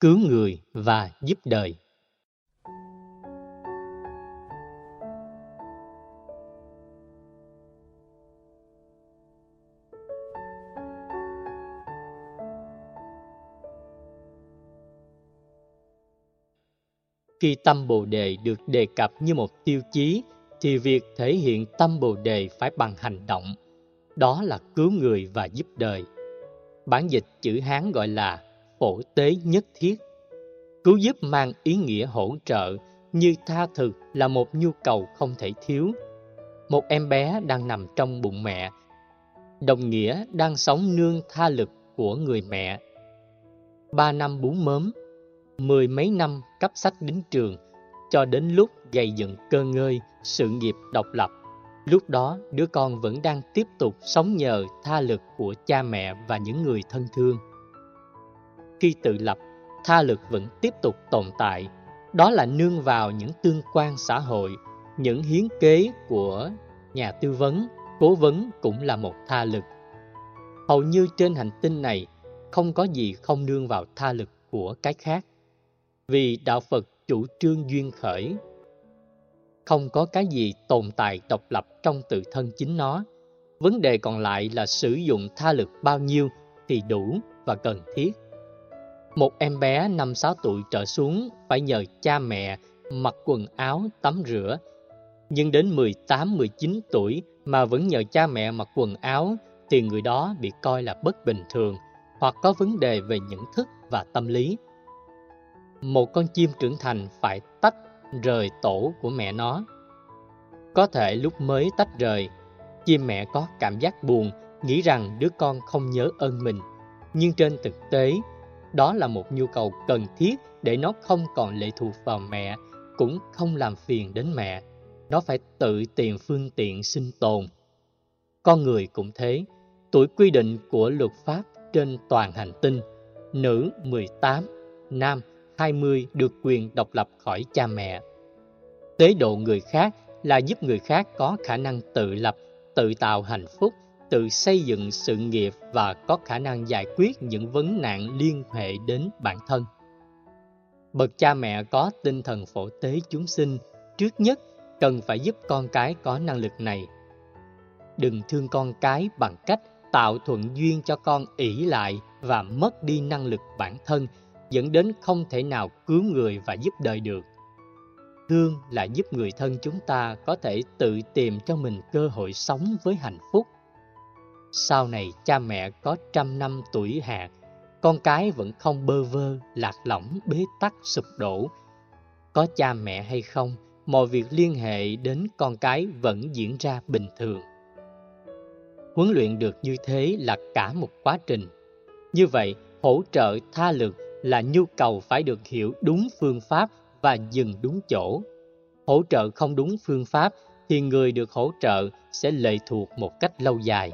cứu người và giúp đời. Khi tâm Bồ đề được đề cập như một tiêu chí, thì việc thể hiện tâm Bồ đề phải bằng hành động. Đó là cứu người và giúp đời. Bản dịch chữ Hán gọi là phổ tế nhất thiết. Cứu giúp mang ý nghĩa hỗ trợ như tha thực là một nhu cầu không thể thiếu. Một em bé đang nằm trong bụng mẹ, đồng nghĩa đang sống nương tha lực của người mẹ. Ba năm bú mớm, mười mấy năm cấp sách đến trường, cho đến lúc gây dựng cơ ngơi, sự nghiệp độc lập. Lúc đó, đứa con vẫn đang tiếp tục sống nhờ tha lực của cha mẹ và những người thân thương. Khi tự lập, tha lực vẫn tiếp tục tồn tại. Đó là nương vào những tương quan xã hội, những hiến kế của nhà tư vấn, cố vấn cũng là một tha lực. Hầu như trên hành tinh này, không có gì không nương vào tha lực của cái khác. Vì Đạo Phật chủ trương duyên khởi, không có cái gì tồn tại độc lập trong tự thân chính nó. Vấn đề còn lại là sử dụng tha lực bao nhiêu thì đủ và cần thiết. Một em bé 5-6 tuổi trở xuống phải nhờ cha mẹ mặc quần áo, tắm rửa. Nhưng đến 18-19 tuổi mà vẫn nhờ cha mẹ mặc quần áo thì người đó bị coi là bất bình thường hoặc có vấn đề về nhận thức và tâm lý. Một con chim trưởng thành phải tách rời tổ của mẹ nó. Có thể lúc mới tách rời, chim mẹ có cảm giác buồn, nghĩ rằng đứa con không nhớ ơn mình. Nhưng trên thực tế, đó là một nhu cầu cần thiết để nó không còn lệ thuộc vào mẹ, cũng không làm phiền đến mẹ. Nó phải tự tìm phương tiện sinh tồn. Con người cũng thế, tuổi quy định của luật pháp trên toàn hành tinh, nữ 18, nam 20 được quyền độc lập khỏi cha mẹ. Tế độ người khác là giúp người khác có khả năng tự lập, tự tạo hạnh phúc, tự xây dựng sự nghiệp và có khả năng giải quyết những vấn nạn liên hệ đến bản thân. Bậc cha mẹ có tinh thần phổ tế chúng sinh, trước nhất cần phải giúp con cái có năng lực này. Đừng thương con cái bằng cách tạo thuận duyên cho con ỷ lại và mất đi năng lực bản thân, dẫn đến không thể nào cứu người và giúp đời được. Thương là giúp người thân chúng ta có thể tự tìm cho mình cơ hội sống với hạnh phúc sau này cha mẹ có trăm năm tuổi hạt, con cái vẫn không bơ vơ, lạc lõng, bế tắc, sụp đổ. Có cha mẹ hay không, mọi việc liên hệ đến con cái vẫn diễn ra bình thường. Huấn luyện được như thế là cả một quá trình. Như vậy, hỗ trợ tha lực là nhu cầu phải được hiểu đúng phương pháp và dừng đúng chỗ. Hỗ trợ không đúng phương pháp thì người được hỗ trợ sẽ lệ thuộc một cách lâu dài.